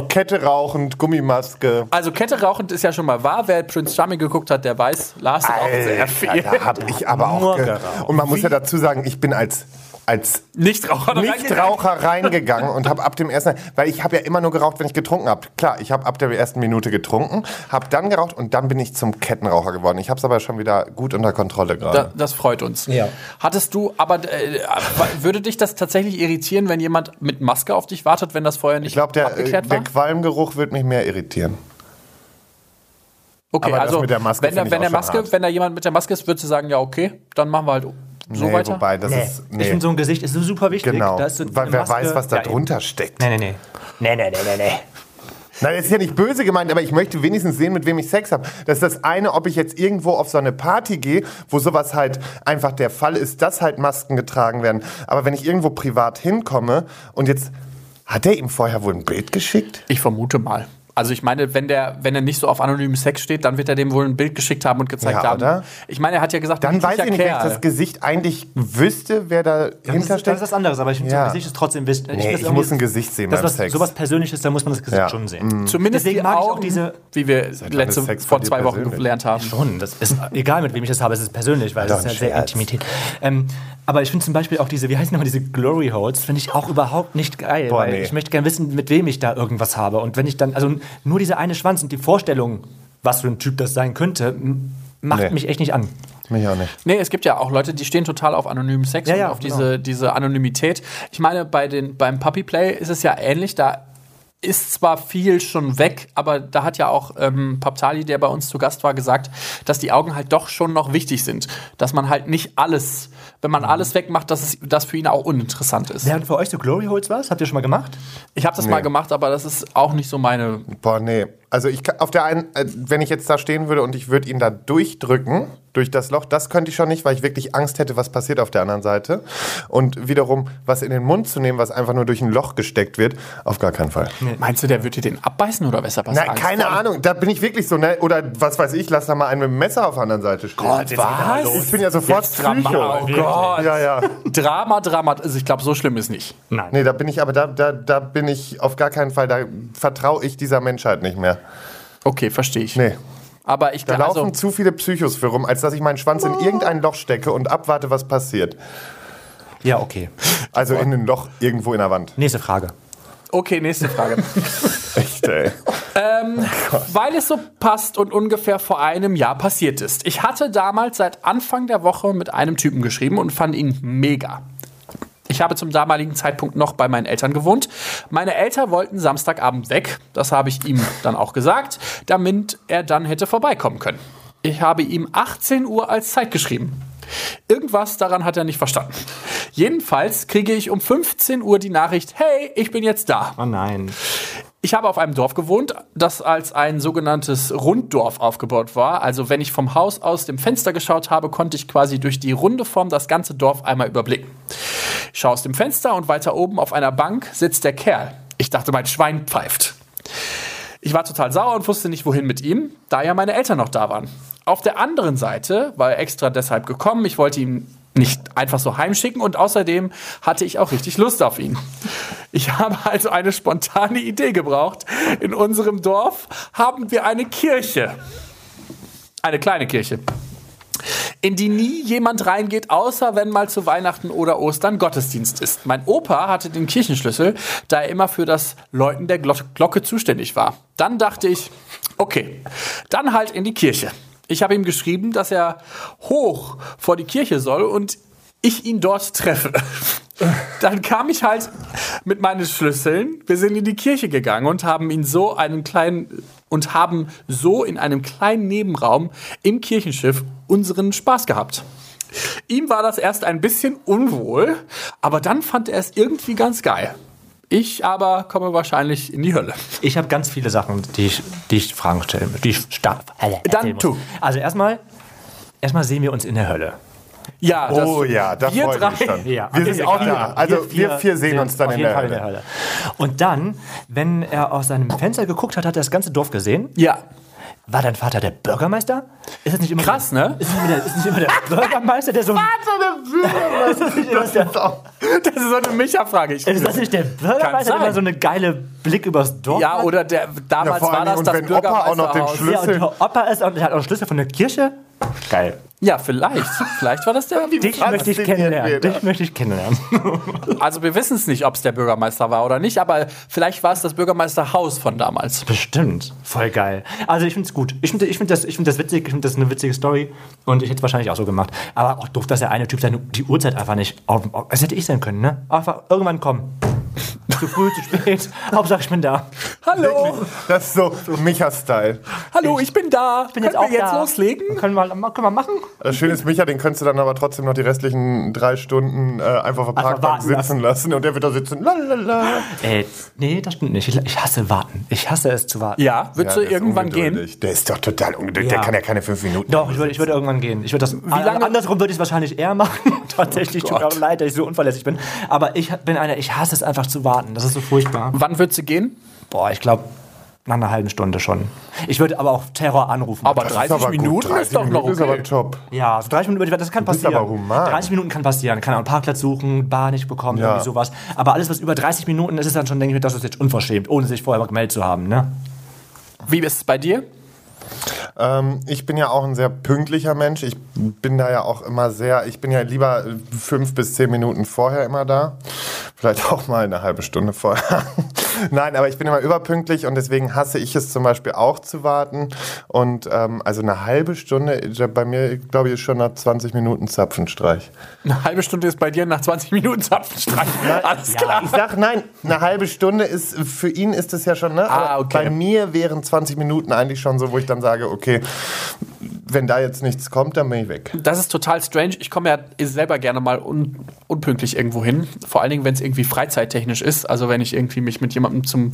Kette rauchend, Gummimaske. Also Kette rauchend ist ja schon mal wahr. Wer Prince Charming geguckt hat, der weiß, Lars raucht sehr viel. da hab ich aber auch. Und man muss ja dazu sagen, ich bin als als Nichtraucher. Nichtraucher reingegangen und habe ab dem ersten, weil ich habe ja immer nur geraucht, wenn ich getrunken habe. Klar, ich habe ab der ersten Minute getrunken, habe dann geraucht und dann bin ich zum Kettenraucher geworden. Ich habe es aber schon wieder gut unter Kontrolle Da, gerade. das freut uns. Ja. Hattest du, aber äh, würde dich das tatsächlich irritieren, wenn jemand mit Maske auf dich wartet, wenn das vorher nicht Ich glaube, der, äh, abgeklärt der war? Qualmgeruch wird mich mehr irritieren. Okay, aber das also mit der Maske wenn, der, wenn, der Maske, wenn da jemand mit der Maske ist, würdest du sagen, ja, okay, dann machen wir halt so nee, weiter. wobei, das Nee. ist. Ich Nee. finde, so ein Gesicht ist super wichtig. genau. Da ist so weil wer Maske- weiß, was da Ja, eben. drunter steckt. Nee, nee, nee. Nee, nee, nee, nee, nee. Nein, das ist ja nicht böse gemeint, aber ich möchte wenigstens sehen, mit wem ich Sex habe. Das ist das eine, ob ich jetzt irgendwo auf so eine Party gehe, wo sowas halt einfach der Fall ist, dass halt Masken getragen werden. Aber wenn ich irgendwo privat hinkomme und jetzt hat er ihm vorher wohl ein Bild geschickt? Ich vermute mal. Also ich meine, wenn der, wenn er nicht so auf anonymen Sex steht, dann wird er dem wohl ein Bild geschickt haben und gezeigt Ja, haben. oder? Ich meine, er hat ja gesagt, Dann weiß ich nicht, wenn ich Kerl. das Gesicht eigentlich wüsste, wer dahinter ist, das ist was anderes, aber ich finde, Ja. das Gesicht ist trotzdem wichtig. Nee, ich finde muss ein Gesicht sehen Das beim was, Sex. sowas Persönliches, da muss man das Gesicht Ja. schon sehen. Zumindest Deswegen die mag ich Augen, auch diese- wie wir letzte, vor zwei Wochen persönlich? gelernt haben. Schon, das ist egal, mit wem ich das habe, es ist persönlich, weil es ist ja sehr Scherz. Intimität. Ähm, aber ich finde zum Beispiel auch diese, wie heißen nochmal diese Glory Holes, finde ich auch überhaupt nicht geil, Boah, weil nee. ich möchte gerne wissen, mit wem ich da irgendwas habe. Und wenn ich dann, also nur diese eine Schwanz und die Vorstellung, was für ein Typ das sein könnte, macht Nee. mich echt nicht an. Mich auch nicht. Nee, es gibt ja auch Leute, die stehen total auf anonymen Sex Ja, und ja, auf genau. diese, diese Anonymität. Ich meine, bei den, beim Puppy Play ist es ja ähnlich. Da ist zwar viel schon weg, aber da hat ja auch ähm, Paptali, der bei uns zu Gast war, gesagt, dass die Augen halt doch schon noch wichtig sind. Dass man halt nicht alles, wenn man alles wegmacht, dass es das für ihn auch uninteressant ist. Während für euch so Glory Holes was? Habt ihr schon mal gemacht? Ich habe das mal gemacht, aber das ist auch nicht so meine. Boah, nee. Also ich kann- auf der einen, äh, wenn ich jetzt da stehen würde und ich würde ihn da durchdrücken durch das Loch, das könnte ich schon nicht, weil ich wirklich Angst hätte, was passiert auf der anderen Seite. Und wiederum was in den Mund zu nehmen, was einfach nur durch ein Loch gesteckt wird, auf gar keinen Fall. Meinst du, der würde dir den abbeißen oder hast du Nein, keine vor? Ahnung. Da bin ich wirklich so, ne? Oder was weiß ich, lass da mal einen mit dem Messer auf der anderen Seite stehen. Gott, was? Ich bin ja sofort Jetzt Drama- Psycho. Oh Gott. Ja, ja. Drama, Drama. Also ich glaube, so schlimm ist nicht. Nein. Nee, da bin ich, aber da, da, da bin ich auf gar keinen Fall, da vertraue ich dieser Menschheit nicht mehr. Okay, verstehe ich. Nee. Aber ich Da glaube, laufen also, zu viele Psychos für rum, als dass ich meinen Schwanz in irgendein Loch stecke und abwarte, was passiert. Ja, okay. Also in ein Loch irgendwo in der Wand. Nächste Frage. okay, nächste Frage. [LAUGHS] Echt, ey. Weil es so passt und ungefähr vor einem Jahr passiert ist. Ich hatte damals seit Anfang der Woche mit einem Typen geschrieben und fand ihn mega. Ich habe zum damaligen Zeitpunkt noch bei meinen Eltern gewohnt. Meine Eltern wollten Samstagabend weg. Das habe ich ihm dann auch gesagt, damit er dann hätte vorbeikommen können. Ich habe ihm 18 Uhr als Zeit geschrieben. Irgendwas daran hat er nicht verstanden. Jedenfalls kriege ich um 15 Uhr die Nachricht, hey, ich bin jetzt da. Oh nein. Ich habe auf einem Dorf gewohnt, das als ein sogenanntes Runddorf aufgebaut war. Also wenn ich vom Haus aus dem Fenster geschaut habe, konnte ich quasi durch die runde Form das ganze Dorf einmal überblicken. Aus dem Fenster und weiter oben auf einer Bank sitzt der Kerl. Ich dachte, mein Schwein pfeift. Ich war total sauer und wusste nicht, wohin mit ihm, da ja meine Eltern noch da waren. Auf der anderen Seite war er extra deshalb gekommen. Ich wollte ihn nicht einfach so heimschicken und außerdem hatte ich auch richtig Lust auf ihn. Ich habe also eine spontane Idee gebraucht. In unserem Dorf haben wir eine Kirche. Eine kleine Kirche. In die nie jemand reingeht, außer wenn mal zu Weihnachten oder Ostern Gottesdienst ist. Mein Opa hatte den Kirchenschlüssel, da er immer für das Läuten der Glo- Glocke zuständig war. Dann dachte ich, okay, dann halt in die Kirche. Ich habe ihm geschrieben, dass er hoch vor die Kirche soll und ich ihn dort treffe. Dann kam ich halt mit meinen Schlüsseln. Wir sind in die Kirche gegangen und haben ihn so einen kleinen und haben so in einem kleinen Nebenraum im Kirchenschiff unseren Spaß gehabt. Ihm war das erst ein bisschen unwohl, aber dann fand er es irgendwie ganz geil. Ich aber komme wahrscheinlich in die Hölle. Ich habe ganz viele Sachen, die ich, die ich Fragen stellen die ich Dann tu. Also erstmal, erstmal sehen wir uns in der Hölle. Ja, das, Oh ja, da wir drei, mich schon. Ja, wir sind auch vier- da. Also wir, vier sehen uns dann auf in jeden der in der Hölle. Und dann, wenn er aus seinem Fenster geguckt hat, hat er das ganze Dorf gesehen. Ja, War dein Vater der Bürgermeister? Ist das nicht immer Krass, der, ne? Ist nicht immer der, ist nicht immer der [LAUGHS] Bürgermeister, der so. [LAUGHS] Das ist auch das ist so eine Micha-Frage. Ich- Ist das nicht der Bürgermeister, der immer so eine geile Blick übers Dorf Ja, oder der, damals Ja, war das Dingen, das und wenn Opa auch noch den. Schlüssel- Ja, und der Opa ist und der hat auch einen Schlüssel von der Kirche. Geil. Ja, vielleicht. Vielleicht war das der. [LAUGHS] Dich möchte ich kennenlernen. er. Dich möchte ich kennenlernen. Also wir wissen es nicht, ob es der Bürgermeister war oder nicht, aber vielleicht war es das Bürgermeisterhaus von damals. Bestimmt. Voll geil. Also ich finde es gut. Ich finde ich find das, ich find das witzig. Ich finde das eine witzige Story. Und ich hätte es wahrscheinlich auch so gemacht. Aber auch doof, dass der eine Typ seine, die Uhrzeit einfach nicht auf, auf. Es hätte ich sein können, ne? Einfach irgendwann kommen. [LAUGHS] Zu früh, zu spät. Hauptsache, ich bin da. Hallo, Das ist so Micha-Style. hallo, ich bin da. bin jetzt Können auch wir jetzt da. loslegen? Können wir, können wir machen? Das Schöne ist, Micha, den könntest du dann aber trotzdem noch die restlichen drei Stunden äh, einfach auf der Parkbank sitzen lassen. und der wird da sitzen. Lalala. Äh, nee, das stimmt nicht. Ich, ich hasse warten. Ich hasse es zu warten. Ja, würdest Ja, du irgendwann gehen? Der ist doch total ungeduldig. Ja. Der kann ja keine fünf Minuten. Doch, ich würde, ich würde irgendwann gehen. Ich würde das, Wie lange- Andersrum würde ich es wahrscheinlich eher machen. [LAUGHS] Tatsächlich, tut mir auch leid, dass ich so unverlässig bin. Aber ich bin einer, ich hasse es einfach zu warten. Das ist so furchtbar. Wann würdest du gehen? Boah, ich glaube, nach einer halben Stunde schon. Ich würde aber auch Terror anrufen. Aber Das 30 aber. Minuten 30 ist doch noch Minuten ist okay. aber top. Ja, so 30 Minuten, würde ich- das kann bist passieren. aber human. 30 Minuten kann passieren. Kann auch einen Parkplatz suchen, Bar nicht bekommen, Ja. irgendwie sowas. Aber alles, was über 30 Minuten ist, ist dann schon, denke ich mir, das ist jetzt unverschämt, ohne sich vorher mal gemeldet zu haben. Ne? Wie ist es bei dir? Ähm, ich bin ja auch ein sehr pünktlicher Mensch. Ich bin da ja auch immer sehr, ich bin ja lieber fünf bis zehn Minuten vorher immer da. Vielleicht auch mal eine halbe Stunde vorher. Nein, aber ich bin immer überpünktlich und deswegen hasse ich es zum Beispiel auch zu warten. Und ähm, also eine halbe Stunde, bei mir glaube ich ist schon nach 20 Minuten Zapfenstreich. Eine halbe Stunde ist bei dir nach 20 Minuten Zapfenstreich. [LAUGHS] Alles klar. Ich sag nein, eine halbe Stunde ist, für ihn ist es ja schon, ne? Ah, okay. Bei mir wären 20 Minuten eigentlich schon so, wo ich dann sage, okay, wenn da jetzt nichts kommt, dann bin ich weg. Das ist total strange. Ich komme ja selber gerne mal un unpünktlich irgendwo hin. Vor allen Dingen, wenn es irgendwie freizeittechnisch ist. Also wenn ich irgendwie mich mit jemandem zum,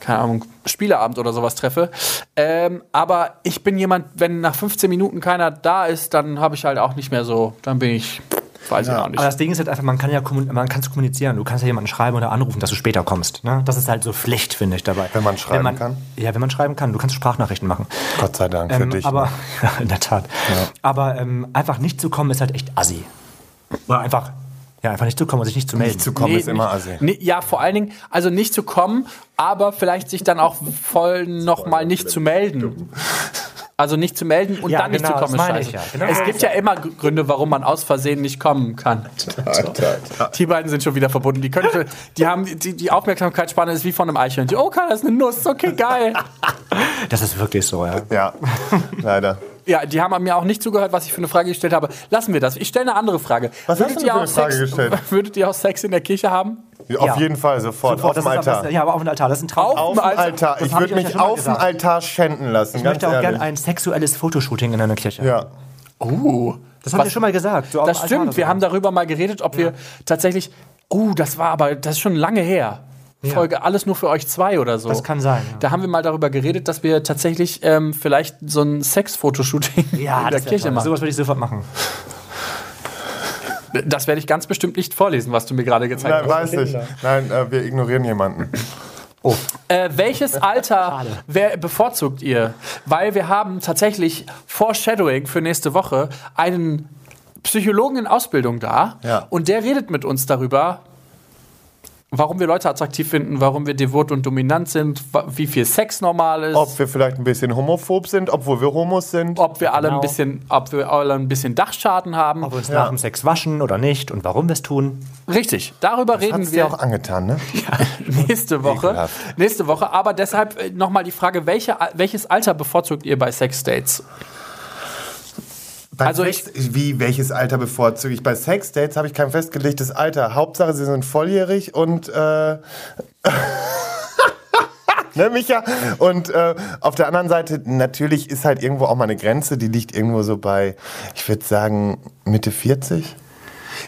keine Ahnung, Spieleabend oder sowas treffe. Ähm, aber ich bin jemand, wenn nach 15 Minuten keiner da ist, dann habe ich halt auch nicht mehr so, dann bin ich, weiß ich auch nicht. Aber das Ding ist halt einfach, man kann ja man kann's kommunizieren. Du kannst ja jemanden schreiben oder anrufen, dass du später kommst. Ne? Das ist halt so Pflicht, finde ich dabei. Wenn man schreiben man, kann? Ja, wenn man schreiben kann. Du kannst Sprachnachrichten machen. Gott sei Dank für Ähm, dich. aber, ne? ja, [LAUGHS] in der Tat. Aber ähm, einfach nicht zu kommen ist halt echt assi. Oder einfach, ja, einfach nicht zu kommen und sich nicht zu melden. Nicht zu kommen Nee, ist immer nicht- assi. Nee, ja, vor allen Dingen, also nicht zu kommen, aber vielleicht sich dann auch voll nochmal nicht zu melden. Also nicht zu melden und Ja, dann nicht genau, zu kommen das ist meine scheiße. ich ja. Genau es gibt ja immer Gr- Gründe, warum man aus Versehen nicht kommen kann. [LAUGHS] [LAUGHS] Die beiden sind schon wieder verbunden. Die, können, schon- die, haben, die, die Aufmerksamkeitsspanne ist wie von einem Eichhörnchen. Oh, kann das ist eine Nuss? Okay, geil. Das ist wirklich so, ja. Ja, leider. Ja, die haben mir auch nicht zugehört, was ich für eine Frage gestellt habe. Lassen wir das. Ich stelle eine andere Frage. Was hast du denn für eine auch Frage Sex, gestellt? [LAUGHS] Würdet ihr auch Sex in der Kirche haben? Auf Ja. jeden Fall, sofort. Sofort, auf das dem Altar. ja, aber auf dem Altar. Das ist ein Traum. auf dem Altar. Altar. Das Ich würde mich ja auf dem. Altar schänden lassen. Ich ganz möchte auch gerne ein sexuelles Fotoshooting in einer Kirche. Ja. Uh, Das haben wir schon mal gesagt. So Das stimmt. Wir haben darüber mal geredet, ob wir tatsächlich. Uh, das war aber, das ist schon lange her. Folge alles nur für euch zwei oder so. Das kann sein, ja. Da haben wir mal darüber geredet, dass wir tatsächlich ähm, vielleicht so ein Sex-Fotoshooting ja, [LAUGHS] in der Kirche toll. machen. Sowas würde ich sofort machen. Das werde ich ganz bestimmt nicht vorlesen, was du mir gerade gezeigt Nein, hast. weiß ich. Nein, äh, wir ignorieren jemanden. Äh, welches Alter wer, bevorzugt ihr? Weil wir haben tatsächlich Foreshadowing für nächste Woche einen Psychologen in Ausbildung da Ja. und der redet mit uns darüber, warum wir Leute attraktiv finden, warum wir devot und dominant sind, wie viel Sex normal ist, Ob wir vielleicht ein bisschen homophob sind, obwohl wir Homos sind. ob wir alle ein Genau. bisschen, ob wir alle ein bisschen Dachschaden haben. Ob wir uns Ja. nach dem Sex waschen oder nicht und warum wir es tun. Richtig, darüber reden Hat's dir wir auch angetan, ne? [LAUGHS] nächste [LAUGHS] Woche. Ekelhaft. Nächste Woche, aber deshalb nochmal die Frage, welche, welches Alter bevorzugt ihr bei Sexdates? Bei Also Sex, wie, welches Alter bevorzuge ich? Bei Sexdates habe ich kein festgelegtes Alter. Hauptsache, sie sind volljährig und äh, [LAUGHS] ne, Micha? Und äh, auf der anderen Seite, natürlich ist halt irgendwo auch mal eine Grenze, die liegt irgendwo so bei, ich würde sagen, Mitte 40.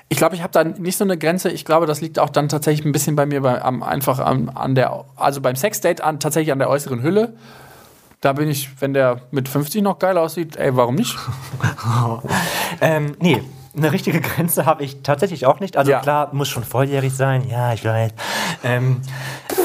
Ich glaube, ich habe da nicht so eine Grenze. Ich glaube, das liegt auch dann tatsächlich ein bisschen bei mir bei, am, einfach an, an der, also beim Sexdate an, tatsächlich an der äußeren Hülle. Da bin ich, wenn der mit 50 noch geil aussieht, ey, warum nicht? [LAUGHS] Ähm, nee, eine richtige Grenze habe ich tatsächlich auch nicht. Also Ja. klar, muss schon volljährig sein. Ja, ich weiß. Ähm,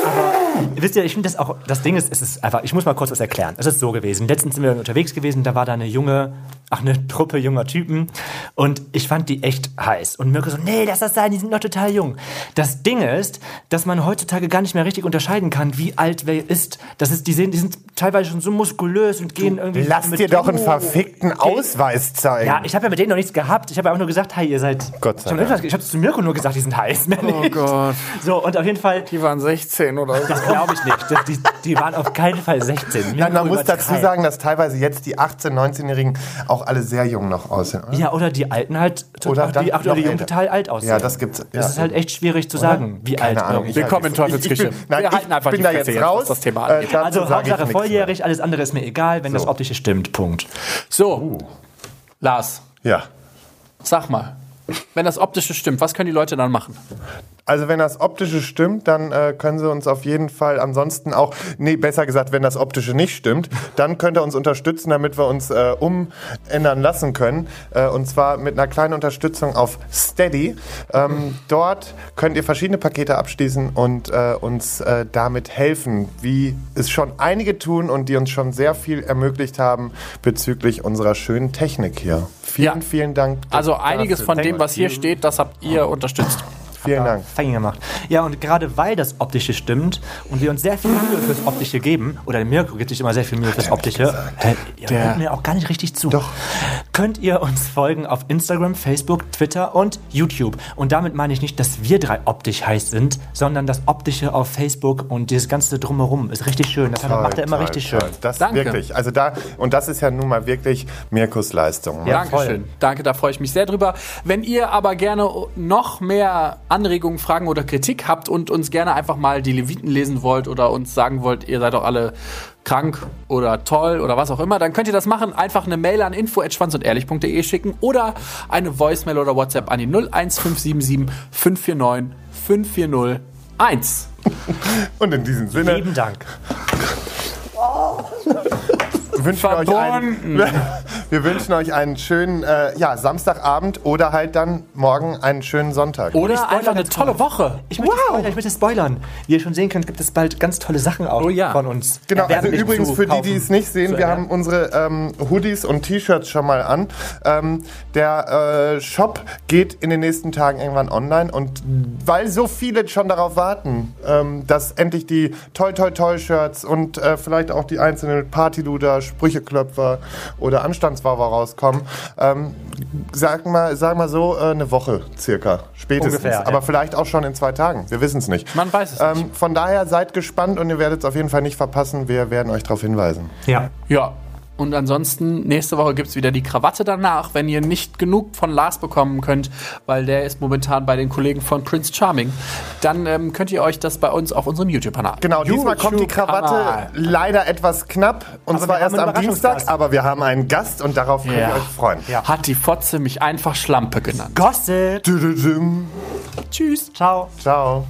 aber wisst ihr, ich finde das auch, das Ding ist, es ist einfach, ich muss mal kurz was erklären. Es ist so gewesen. Letztens sind wir unterwegs gewesen, da war da eine junge, ach, eine Truppe junger Typen und ich fand die echt heiß. Und Mirko so, nee, lass das sein, die sind noch total jung. Das Ding ist, dass man heutzutage gar nicht mehr richtig unterscheiden kann, wie alt wer ist. Das ist, die sehen, die sind teilweise schon so muskulös und gehen irgendwie. Lass mit- dir doch einen Oh, verfickten. Ausweis zeigen. Ja, ich habe ja mit denen noch nichts gehabt. Ich habe ja auch nur gesagt, hi, ihr seid. Gott sei ich habe Dank. ich habe zu Mirko nur gesagt, die sind heiß. Mehr [LAUGHS] nicht. Gott. So, und auf jeden Fall. Die waren 16 oder so. [LAUGHS] Das glaube ich nicht. Das, die, die waren auf keinen Fall 16. Nein, man muss dazu sagen, dass teilweise jetzt die 18-, 19-Jährigen auch alle sehr jung noch aussehen. oder? Ja, oder die Alten halt, Oder die, oder die Jungen total alt aussehen. Ja, das gibt's. Das ja. ist halt echt schwierig zu sagen, wie Keine alt Ahnung. Ich Willkommen in Teufelsküche. bin- Nein, Wir ich halten einfach bin die da jetzt raus. das Thema Äh, Also Hauptsache volljährig, alles andere ist mir egal, wenn das So. Optische stimmt. Punkt. So, Lars, mehr. Ja. sag mal, wenn das Optische stimmt, was können die Leute dann machen? Also wenn das Optische stimmt, dann äh, können Sie uns auf jeden Fall ansonsten auch, nee, besser gesagt, wenn das Optische nicht stimmt, dann könnt ihr uns unterstützen, damit wir uns äh, umändern lassen können. Äh, und zwar mit einer kleinen Unterstützung auf Steady. Ähm, dort könnt ihr verschiedene Pakete abschließen und äh, uns äh, damit helfen, wie es schon einige tun und die uns schon sehr viel ermöglicht haben bezüglich unserer schönen Technik hier. Vielen, Ja. vielen Dank. Also einiges von dem, was hier steht, das habt ihr unterstützt. Vielen Dank. Fein gemacht. Ja, und gerade weil das Optische stimmt und wir uns sehr viel Mühe fürs Optische geben, oder Mirko gibt sich immer sehr viel Mühe fürs Optische, äh, ihr Der- hört mir auch gar nicht richtig zu. Doch. Könnt ihr uns folgen auf Instagram, Facebook, Twitter und YouTube. Und damit meine ich nicht, dass wir drei optisch heiß sind, sondern das Optische auf Facebook und dieses ganze Drumherum ist richtig schön. Das macht er immer Toll, richtig toll. schön. Das Danke. wirklich. Also da, und das ist ja nun mal wirklich Mirkus Leistung. Ja, Dankeschön. Danke, da freue ich mich sehr drüber. Wenn ihr aber gerne noch mehr Anregungen, Fragen oder Kritik habt und uns gerne einfach mal die Leviten lesen wollt oder uns sagen wollt, ihr seid doch alle krank oder toll oder was auch immer, dann könnt ihr das machen. Einfach eine Mail an info@schwanzundehrlich.de schicken oder eine Voicemail oder WhatsApp an die 01577 549 5401. Und in diesem Sinne Lieben Dank. Wünschen wir euch einen, [LAUGHS] wir wünschen euch einen schönen äh, ja, Samstagabend oder halt dann morgen einen schönen Sonntag. Oder einfach eine tolle mal. Woche. Ich möchte, spoilern, ich möchte spoilern. Wie ihr schon sehen könnt, gibt es bald ganz tolle Sachen auch Oh ja. von uns. Genau, also übrigens für die, die es nicht sehen, wir haben unsere ähm, Hoodies und T-Shirts schon mal an. Ähm, der äh, Shop geht in den nächsten Tagen irgendwann online und weil so viele schon darauf warten, ähm, dass endlich die Toy Toy Toy Shirts und äh, vielleicht auch die einzelnen Partyluder, Sprücheklöpfer oder Anstandswawa rauskommen, ähm, sagen wir sag mal so äh, eine Woche circa, spätestens. Ungefähr, ja. Aber vielleicht auch schon in zwei Tagen. Wir wissen es nicht. Man weiß es Ähm, von daher seid gespannt und ihr werdet es auf jeden Fall nicht verpassen. Wir werden euch darauf hinweisen. Ja. Ja. Und ansonsten, nächste Woche gibt es wieder die Krawatte danach, wenn ihr nicht genug von Lars bekommen könnt, weil der ist momentan bei den Kollegen von Prince Charming. Dann ähm, könnt ihr euch das bei uns auf unserem YouTube-Kanal. Genau, diesmal kommt die Krawatte leider etwas knapp und Aber zwar erst am Dienstag, aber wir haben einen Gast und darauf könnt Ja. ihr euch freuen. Hat die Fotze mich einfach Schlampe genannt. Gossip. Tschüss. Ciao. Ciao.